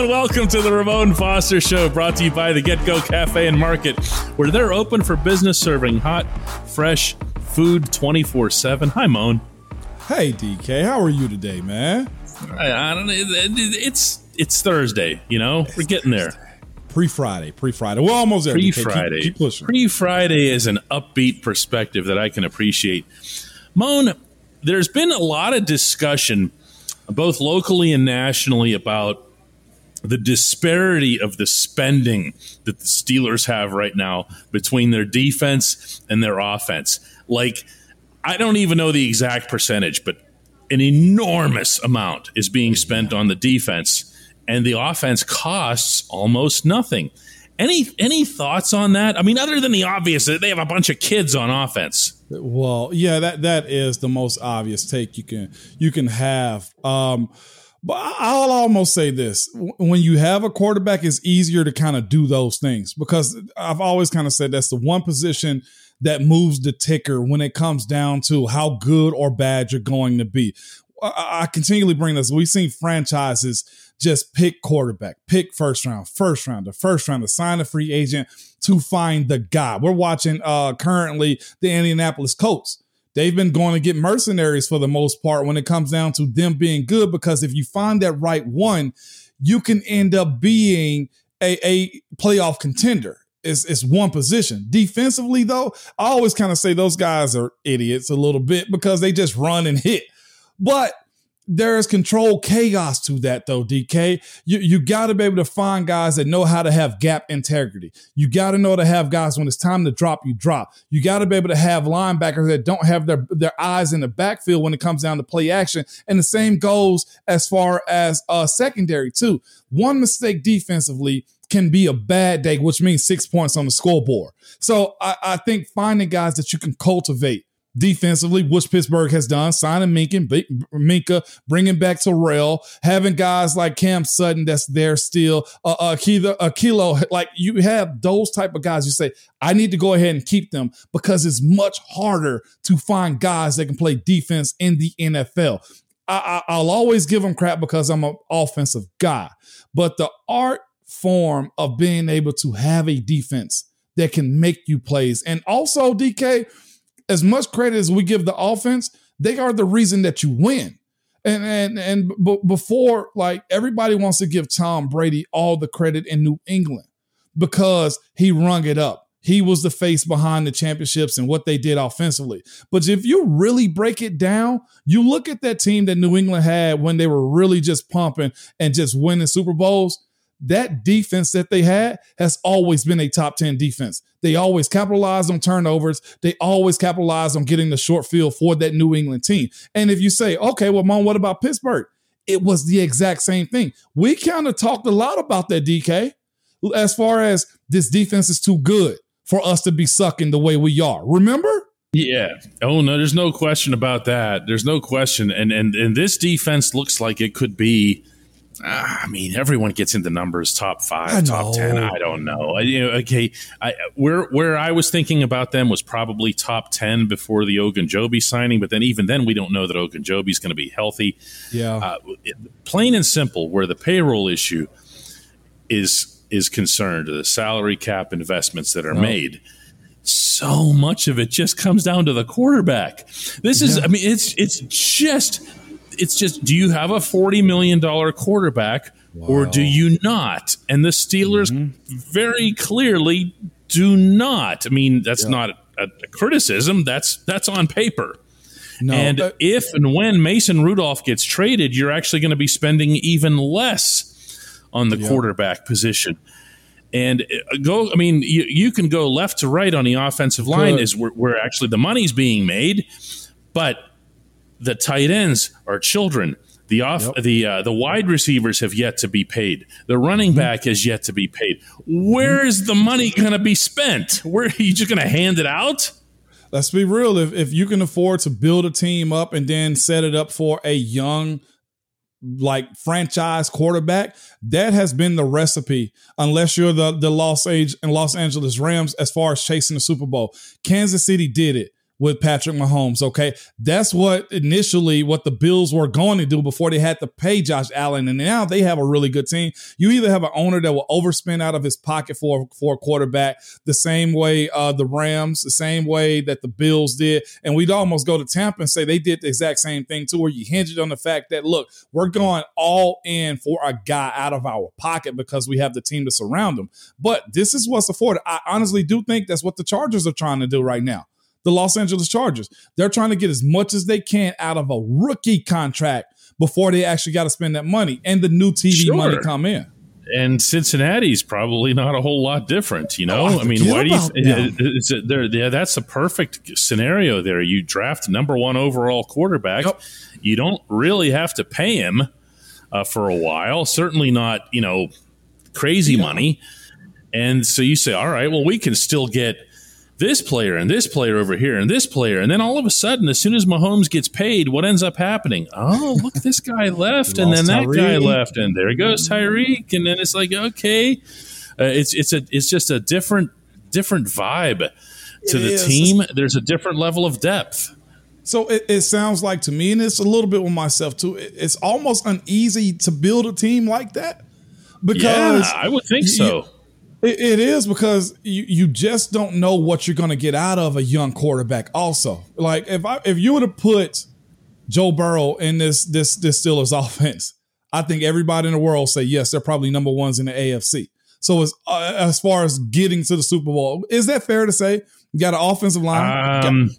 Hello and welcome to the Ramon Foster Show, brought to you by the GetGo Cafe and Market, where they're open for business serving hot, fresh food 24 7. Hi, Mon. Hey, DK, how are you today, man? I, I don't know. It's it's Thursday, you know? We're getting there. Pre Friday, pre Friday. We're almost there. Pre Friday. Pre Friday is an upbeat perspective that I can appreciate. Mon, there's been a lot of discussion, both locally and nationally, about the disparity of the spending that the Steelers have right now between their defense and their offense. Like, I don't even know the exact percentage, but an enormous amount is being spent on the defense, and the offense costs almost nothing. Any any thoughts on that? I mean, other than the obvious, they have a bunch of kids on offense. Well, yeah, that that is the most obvious take you can you can have. Um, but I'll almost say this: when you have a quarterback, it's easier to kind of do those things because I've always kind of said that's the one position that moves the ticker when it comes down to how good or bad you're going to be. I, continually bring this. We've seen franchises just pick quarterback, pick first round, first round, the first round, to sign a free agent to find the guy. We're watching uh, currently the Indianapolis Colts they've been going to get mercenaries for the most part when it comes down to them being good because if you find that right one, you can end up being a, a playoff contender. It's, it's one position. Defensively, though, I always kind of say those guys are idiots a little bit because they just run and hit. But there is controlled chaos to that though, DK. You you got to be able to find guys that know how to have gap integrity. You got to know to have guys when it's time to drop, you drop. You got to be able to have linebackers that don't have their their eyes in the backfield when it comes down to play action. And the same goes as far as uh secondary too. One mistake defensively can be a bad day, which means six points on the scoreboard. So I, I think finding guys that you can cultivate defensively, which Pittsburgh has done, signing Minkin, Minkah, bringing back Terrell, having guys like Cam Sutton that's there still, uh, uh, Kilo, uh, Kilo, like you have those type of guys. You say, I need to go ahead and keep them because it's much harder to find guys that can play defense in the NFL. I, I, I'll always give them crap because I'm an offensive guy, but the art form of being able to have a defense that can make you plays, and also DK as much credit as we give the offense, they are the reason that you win. And and and b- before, like everybody wants to give Tom Brady all the credit in New England because he rung it up. He was the face behind the championships and what they did offensively. But if you really break it down, you look at that team that New England had when they were really just pumping and just winning Super Bowls that defense that they had has always been a top 10 defense. They always capitalize on turnovers. They always capitalize on getting the short field for that New England team. And if you say, okay, well, Mon, what about Pittsburgh? It was the exact same thing. We kind of talked a lot about that, DK, as far as this defense is too good for us to be sucking the way we are. Remember? Yeah. Oh no, there's no question about that. There's no question. And and and this defense looks like it could be I mean, everyone gets into numbers top five, top ten. I don't know. I, you know, okay, I, where where I was thinking about them was probably top ten before the Ogunjobi signing, but then even then, we don't know that Ogunjobi is going to be healthy. Yeah, uh, plain and simple, where the payroll issue is is concerned, the salary cap investments that are made. So much of it just comes down to the quarterback. This is, yeah. I mean, it's it's just it's just do you have a $40 million quarterback wow. or do you not? And the Steelers mm-hmm. very clearly do not. I mean, that's yeah. not a, a, criticism, that's that's on paper. No, and but- if and when Mason Rudolph gets traded, you're actually going to be spending even less on the quarterback position. And uh, go, I mean, you, you can go left to right on the offensive line, Good. is where, where actually the money's being made. But the tight ends are children. The off yep. the uh, the wide receivers have yet to be paid. The running mm-hmm. back has yet to be paid. Where is the money going to be spent? Where are you just going to hand it out? Let's be real. If if you can afford to build a team up and then set it up for a young like franchise quarterback, that has been the recipe. Unless you're the the Los Angeles and Los Angeles Rams, as far as chasing the Super Bowl, Kansas City did it with Patrick Mahomes. Okay. That's what initially what the Bills were going to do before they had to pay Josh Allen. And now they have a really good team. You either have an owner that will overspend out of his pocket for, for a quarterback the same way uh, the Rams, the same way that the Bills did. And we'd almost go to Tampa and say they did the exact same thing too, where you hinge it on the fact that, look, we're going all in for a guy out of our pocket because we have the team to surround him. But this is what's afforded. I honestly do think that's what the Chargers are trying to do right now the Los Angeles Chargers. They're trying to get as much as they can out of a rookie contract before they actually got to spend that money and the new TV sure. money come in. And Cincinnati's probably not a whole lot different, you know. Oh, I, I mean, why do you? Is it there? Yeah, that's a perfect scenario. There, you draft number one overall quarterback. Yep. You don't really have to pay him uh, for a while. Certainly not, you know, crazy yeah. money. And so you say, all right, well, we can still get this player and this player over here and this player. And then all of a sudden, as soon as Mahomes gets paid, what ends up happening? Oh, look, this guy left, and then that Tyreek. guy left, and there goes Tyreek. And then it's like, okay, uh, it's it's a it's just a different different vibe to it the is. team. There's a different level of depth. So it, it, sounds like to me, and it's a little bit with myself too. it's almost uneasy to build a team like that because yeah, I would think so. It, it is because you, you just don't know what you're going to get out of a young quarterback. Also, like if I if you were to put Joe Burrow in this this this Steelers offense, I think everybody in the world say yes, they're probably number ones in the AFC. So as uh, as far as getting to the Super Bowl, is that fair to say? You got an offensive line. Um,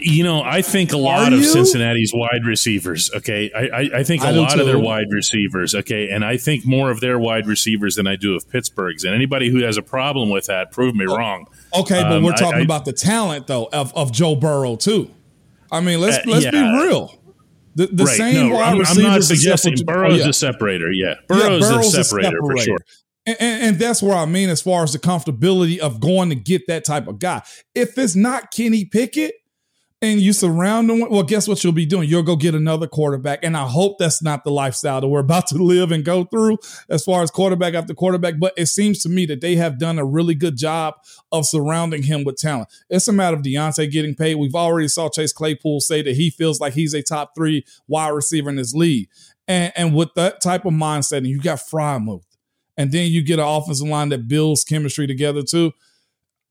you know, I think a lot of Cincinnati's wide receivers. Okay, I, I, I think a lot of their wide receivers. Okay, and I think more of their wide receivers than I do of Pittsburgh's. And anybody who has a problem with that, prove me oh, wrong. Okay, but um, we're talking about the talent though of, of Joe Burrow too. I mean, let's uh, let's yeah. be real. The, the right. same no, wide I'm, receivers. I'm not suggesting Burrow's oh, yeah. the separator. Yeah, Burrow's, yeah, Burrow's the separator, separator, for sure. And, and, and, that's where I mean, as far as the comfortability of going to get that type of guy. If it's not Kenny Pickett, and you surround them well, guess what you'll be doing? You'll go get another quarterback. And I hope that's not the lifestyle that we're about to live and go through as far as quarterback after quarterback. But it seems to me that they have done a really good job of surrounding him with talent. It's a matter of Diontae getting paid. We've already saw Chase Claypool say that he feels like he's a top three wide receiver in his league. And, and with that type of mindset, and you got Freiermuth, and then you get an offensive line that builds chemistry together too.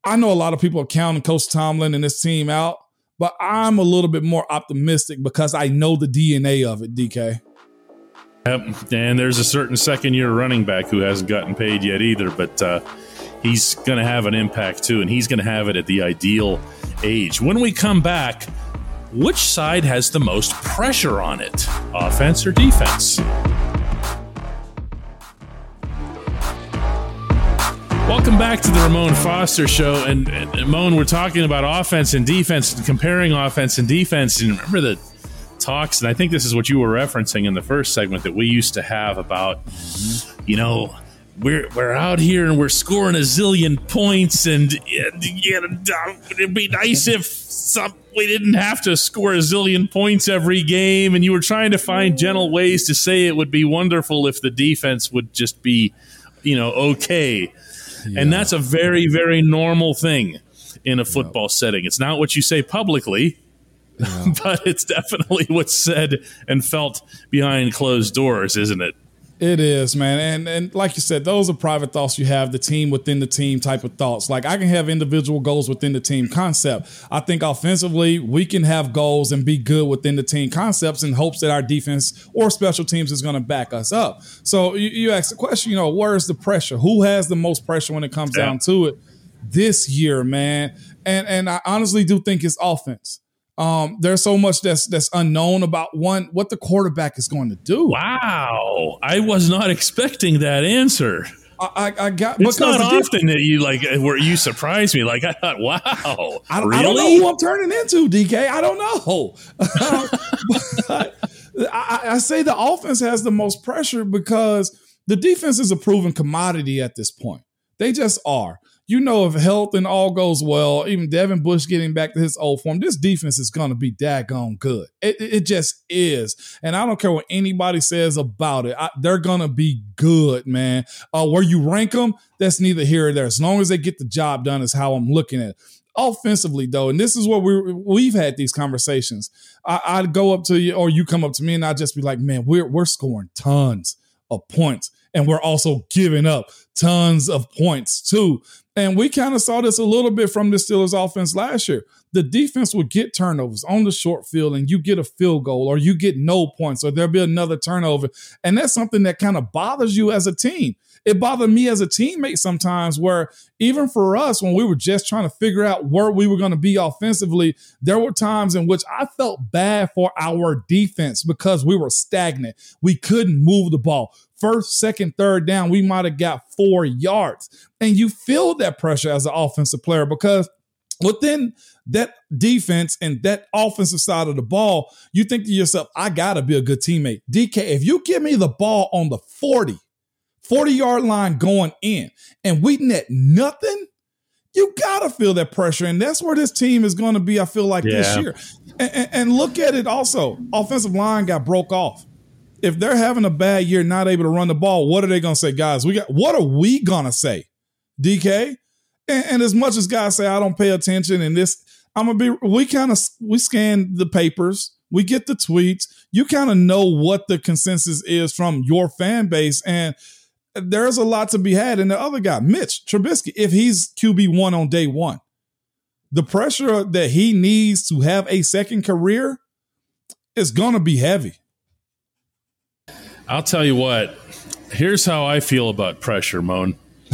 I know a lot of people are counting Coach Tomlin and this team out but I'm a little bit more optimistic because I know the DNA of it, DK. Yep. And there's a certain second year running back who hasn't gotten paid yet either, but uh, he's going to have an impact too, and he's going to have it at the ideal age. When we come back, which side has the most pressure on it, offense or defense? Welcome back to the Ramon Foster Show. And, and Ramon, we're talking about offense and defense and comparing offense and defense. And remember the talks, and I think this is what you were referencing in the first segment that we used to have about, you know, we're we're out here and we're scoring a zillion points, and, and know, it'd be nice if some we didn't have to score a zillion points every game. And you were trying to find gentle ways to say it would be wonderful if the defense would just be, you know, okay. Yeah. And that's a very, very normal thing in a football setting. It's not what you say publicly, yeah. but it's definitely what's said and felt behind closed doors, isn't it? It is, man. And and like you said, those are private thoughts you have, the team within the team type of thoughts. Like I can have individual goals within the team concept. I think offensively, we can have goals and be good within the team concepts in hopes that our defense or special teams is going to back us up. So you, you ask the question, you know, where's the pressure? Who has the most pressure when it comes yeah. down to it this year, man? And and I honestly do think it's offense. Um, there's so much that's that's unknown about one what the quarterback is going to do. Wow, I was not expecting that answer. I, I, got. It's not often that you like where you surprise me. Like I thought, wow, I, really? I don't know who I'm turning into, DK. I don't know. I, I say the offense has the most pressure because the defense is a proven commodity at this point. They just are. You know, if health and all goes well, even Devin Bush getting back to his old form, this defense is going to be daggone good. It, it, just is. And I don't care what anybody says about it. I, they're going to be good, man. Uh, where you rank them, that's neither here or there. As long as they get the job done, is how I'm looking at it offensively though and this is what we we've had these conversations I, would go up to you or you come up to me and i'd just be like man we're we're scoring tons of points and we're also giving up tons of points too and we kind of saw this a little bit from the Steelers offense last year. The defense would get turnovers on the short field and you get a field goal or you get no points or there'll be another turnover. And that's something that kind of bothers you as a team. It bothered me as a teammate sometimes where even for us, when we were just trying to figure out where we were going to be offensively, there were times in which I felt bad for our defense because we were stagnant. We couldn't move the ball first, second, third down, we might have got four yards. And you feel that pressure as an offensive player because within that defense and that offensive side of the ball, you think to yourself, I got to be a good teammate. DK, if you give me the ball on the 40, 40 yard line going in, and we net nothing, you got to feel that pressure. And that's where this team is going to be, I feel like, yeah. this year. And, and, and look at it also. Offensive line got broke off if they're having a bad year, not able to run the ball, what are they going to say, guys? We got what are we going to say, DK? And, and, as much as guys say I don't pay attention, and this, I'm gonna be. We kind of we scan the papers, we get the tweets. You kind of know what the consensus is from your fan base, and there's a lot to be had. And the other guy, Mitch Trubisky, if he's QB one on day one, the pressure that he needs to have a second career is to be heavy. I'll tell you what. Here's how I feel about pressure, Mon.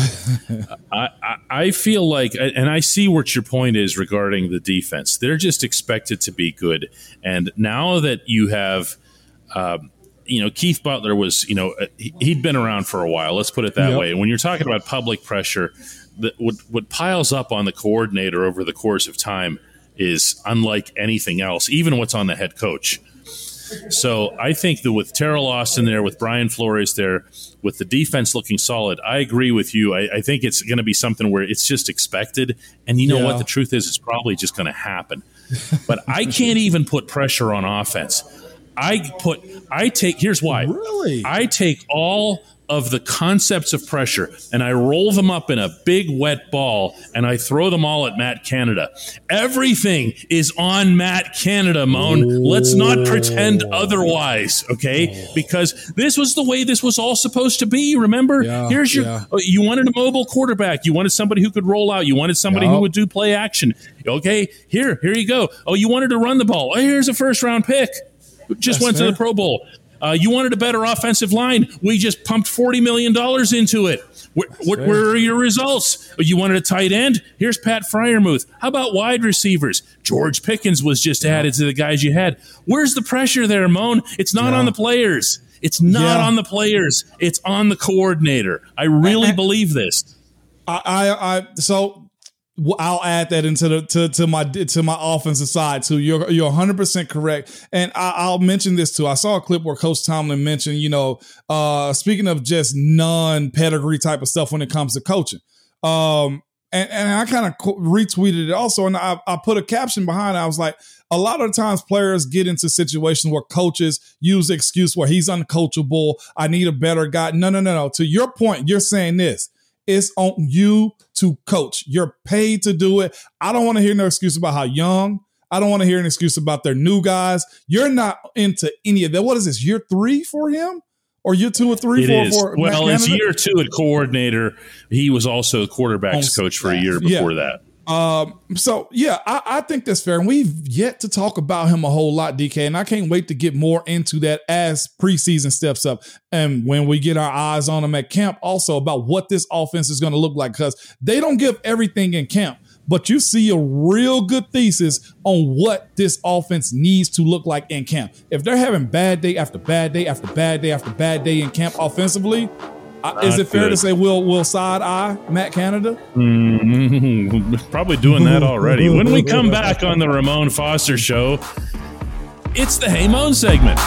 I, I, I feel like, and I see what your point is regarding the defense. They're just expected to be good, and now that you have, um, you know, Keith Butler was, you know, he'd been around for a while. Let's put it that yep. way. And when you're talking about public pressure, that what what piles up on the coordinator over the course of time is unlike anything else, even what's on the head coach. So I think that with Teryl Austin there, with Brian Flores there, with the defense looking solid, I agree with you. I, I think it's going to be something where it's just expected. And you know yeah. what? The truth is, it's probably just going to happen. But I can't even put pressure on offense. I put, I take, here's why. Really? I take all of the concepts of pressure and I roll them up in a big wet ball and I throw them all at Matt Canada. Everything is on Matt Canada, Mon. Let's not pretend otherwise, okay? Because this was the way this was all supposed to be. Remember? Yeah, Here's your yeah. Uh, you wanted a mobile quarterback. You wanted somebody who could roll out. You wanted somebody yep. who would do play action. Okay, here, here you go. Oh, you wanted to run the ball. Oh, here's a first round pick. Just That's went fair. to the Pro Bowl. Uh, you wanted a better offensive line. We just pumped $40 million into it. Where, what, where, are your results? You wanted a tight end? Here's Pat Freiermuth. How about wide receivers? George Pickens was just yeah. added to the guys you had. Where's the pressure there, Mon? It's not yeah. on the players. It's not yeah. on the players. It's on the coordinator. I really I, I, believe this. I, I, I so I'll add that into the to, to my to my offensive side too. You're you're 100 percent correct, and I, will mention this too. I saw a clip where Coach Tomlin mentioned, you know, uh, speaking of just non pedigree type of stuff when it comes to coaching. Um, and, and I kind of retweeted it also, and I, I put a caption behind. it. I was like, a lot of times players get into situations where coaches use excuse where he's uncoachable. I need a better guy. No, no, no, no. To your point, you're saying this it's on you to coach. You're paid to do it. I don't want to hear no excuse about how young. I don't want to hear an excuse about their new guys. You're not into any of that. What is this? Year three for him? Or year two or three it for, is. well, it's year two at coordinator. He was also a quarterbacks coach for a year before yeah. that. Um, so yeah, I, I, think that's fair. And we've yet to talk about him a whole lot, DK. And I can't wait to get more into that as preseason steps up. And when we get our eyes on him at camp, also about what this offense is going to look like, because they don't give everything in camp. But you see a real good thesis on what this offense needs to look like in camp. If they're having bad day after bad day after bad day after bad day in camp offensively, is it fair good. to say we'll we'll side eye Matt Canada? Mm-hmm. Probably doing that already. when we come back on the Ramon Foster Show, it's the Hey Mon segment.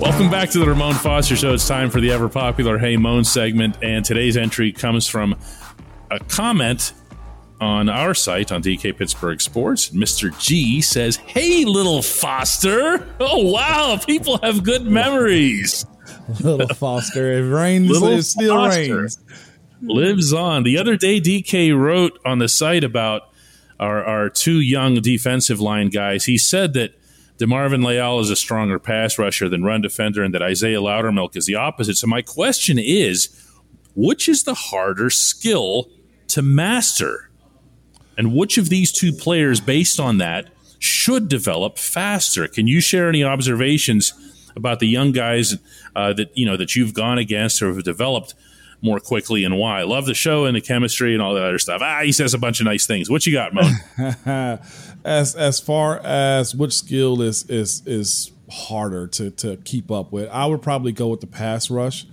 Welcome back to the Ramon Foster Show. It's time for the ever popular Hey Mon segment, and today's entry comes from a comment on our site on DK Pittsburgh Sports. Mr. G says, Hey, little Foster. Oh, wow. People have good memories. little Foster. It rains, little it still Foster rains. Lives on. The other day, DK wrote on the site about our, our two young defensive line guys. He said that DeMarvin Leal is a stronger pass rusher than run defender and that Isaiah Loudermilk is the opposite. So my question is, which is the harder skill to master? And which of these two players, based on that, should develop faster? Can you share any observations about the young guys uh, that you know that you've gone against or have developed more quickly and why? Love the show and the chemistry and all that other stuff. Ah, he says a bunch of nice things. What you got, Mo? as as far as which skill is is is harder to to keep up with, I would probably go with the pass rush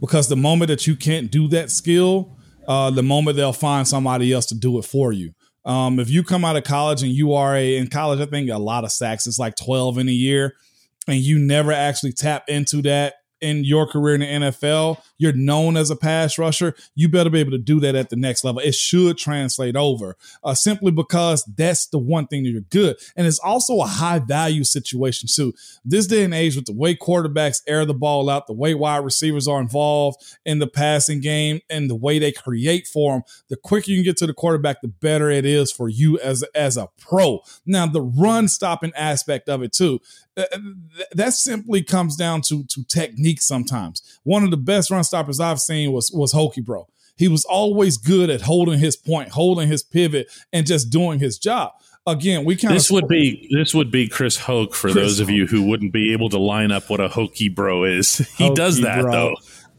because the moment that you can't do that skill, uh, the moment they'll find somebody else to do it for you. Um, if you come out of college and you are a in college, I think a lot of sacks. It's like twelve in a year, and you never actually tap into that in your career in the NFL, you're known as a pass rusher. You better be able to do that at the next level. It should translate over uh, simply because that's the one thing that you're good. And it's also a high value situation too. This day and age, with the way quarterbacks air the ball out, the way wide receivers are involved in the passing game, and the way they create for them, the quicker you can get to the quarterback, the better it is for you as as a pro. Now, the run stopping aspect of it too that simply comes down to to technique sometimes. One of the best run stoppers I've seen was was Hokey Bro. He was always good at holding his point, holding his pivot, and just doing his job. Again, we kind this would be this would be Chris Hoke for Chris those of you who wouldn't be able to line up what a Hokey Bro is. He Hokey does that bro. though.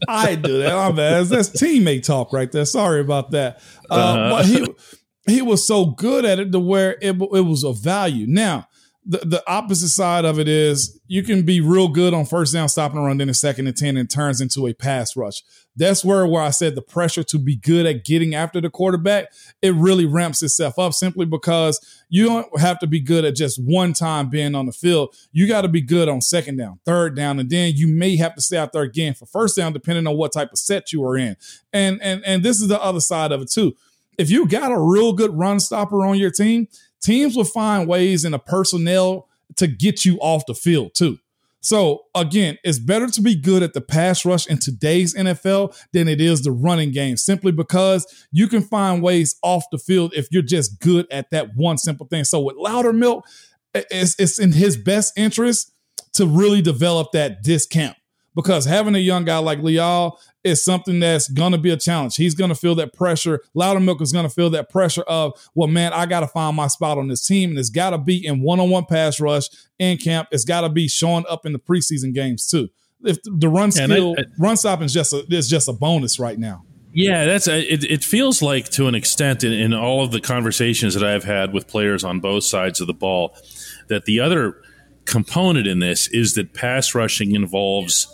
I do that. I'm bad. That's teammate talk right there. Sorry about that. Uh, uh-huh. But he he was so good at it to where it, it was a value. Now the, the opposite side of it is you can be real good on first down, stopping a run, then a second and 10 and turns into a pass rush. That's where, where I said the pressure to be good at getting after the quarterback, it really ramps itself up simply because you don't have to be good at just one time being on the field. You got to be good on second down, third down, and then you may have to stay out there again for first down, depending on what type of set you are in. And and and this is the other side of it too. If you got a real good run stopper on your team, teams will find ways in the personnel to get you off the field too. So again, it's better to be good at the pass rush in today's NFL than it is the running game, simply because you can find ways off the field if you're just good at that one simple thing. So with Loudermilk, it's, it's in his best interest to really develop that discount because having a young guy like Leal is something that's going to be a challenge. He's going to feel that pressure. Loudermilk is going to feel that pressure of, well, man, I got to find my spot on this team. And it's got to be in one on one pass rush in camp. It's got to be showing up in the preseason games, too. If the run skill, I, I, run stopping is just a, is just a bonus right now. Yeah, that's uh, it. It feels like to an extent in, in all of the conversations that I've had with players on both sides of the ball that the other component in this is that pass rushing involves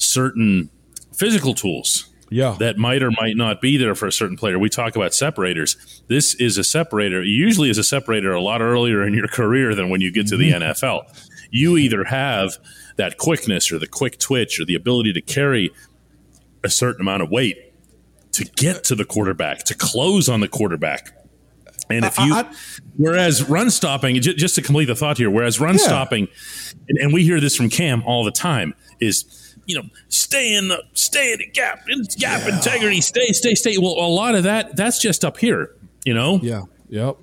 certain physical tools yeah. that might or might not be there for a certain player. We talk about separators. This is a separator. Usually is a separator a lot earlier in your career than when you get to the mm-hmm. NFL. You either have that quickness or the quick twitch or the ability to carry a certain amount of weight to get to the quarterback, to close on the quarterback. And if you, I, I, whereas run stopping, just to complete the thought here, whereas run yeah. stopping, and, and we hear this from Cam all the time, is you know, stay in the stay in the gap, in gap yeah. integrity, stay, stay, stay. Well, a lot of that that's just up here, you know. Yeah. Yep.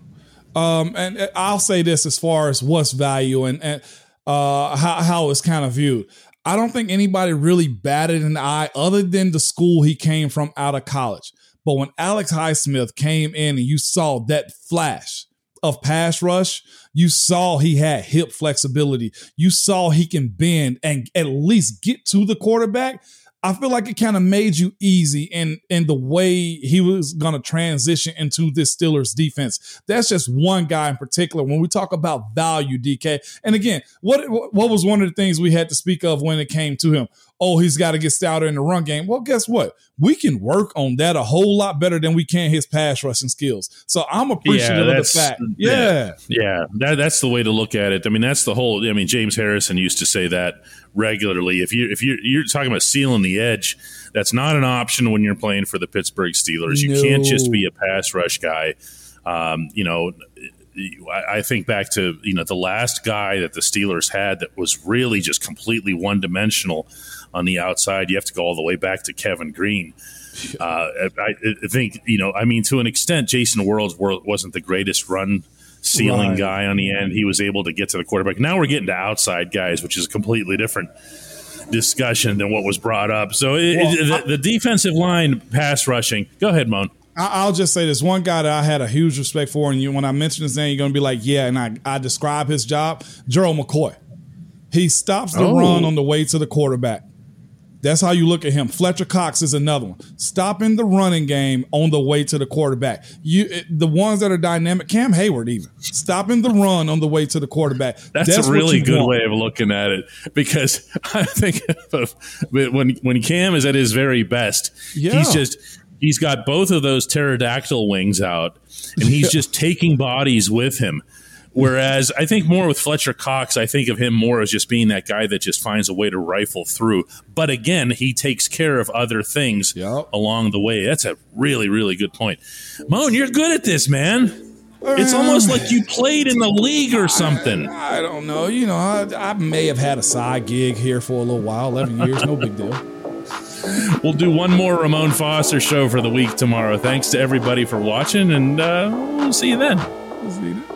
Um, and I'll say this as far as what's value and, and uh, how how it's kind of viewed. I don't think anybody really batted an eye other than the school he came from out of college. But when Alex Highsmith came in and you saw that flash of pass rush, you saw he had hip flexibility. You saw he can bend and at least get to the quarterback. I feel like it kind of made you easy in in the way he was going to transition into this Steelers defense. That's just one guy in particular. When we talk about value, DK, and again, what what was one of the things we had to speak of when it came to him? Oh, he's got to get stouter in the run game. Well, guess what? We can work on that a whole lot better than we can his pass rushing skills. So I'm appreciative yeah, of the fact. Yeah. Yeah. That, that's the way to look at it. I mean, that's the whole, I mean, James Harrison used to say that regularly. If you if you you're talking about sealing the edge, that's not an option when you're playing for the Pittsburgh Steelers. No. You can't just be a pass rush guy. Um, you know, I think back to you know the last guy that the Steelers had that was really just completely one dimensional on the outside. You have to go all the way back to Kevin Greene. Uh, I, I, think you know. I mean, to an extent, Jason Worilds wasn't the greatest run sealing right. guy on the end. He was able to get to the quarterback. Now we're getting to outside guys, which is a completely different discussion than what was brought up. So it, well, it, the, the, defensive line pass rushing. Go ahead, Mon. I'll just say this one guy that I had a huge respect for, and you when I mention his name, you're gonna be like, yeah, and I, I describe his job, Gerald McCoy. He stops the oh. run on the way to the quarterback. That's how you look at him. Fletcher Cox is another one. Stopping the running game on the way to the quarterback. You the ones that are dynamic, Cam Heyward even. Stopping the run on the way to the quarterback. That's, That's a really good want. way of looking at it because I think when when Cam is at his very best, yeah. he's just he's got both of those pterodactyl wings out and he's just taking bodies with him. Whereas I think more with Fletcher Cox, I think of him more as just being that guy that just finds a way to rifle through. But again, he takes care of other things yep. along the way. That's a really, really good point. Mon, you're good at this, man. It's almost like you played in the league or something. I, I don't know. You know, I, I, may have had a side gig here for a little while, 11 years, no big deal. We'll do one more Ramon Foster show for the week tomorrow. Thanks to everybody for watching, and uh, we'll see you then. We'll see you then.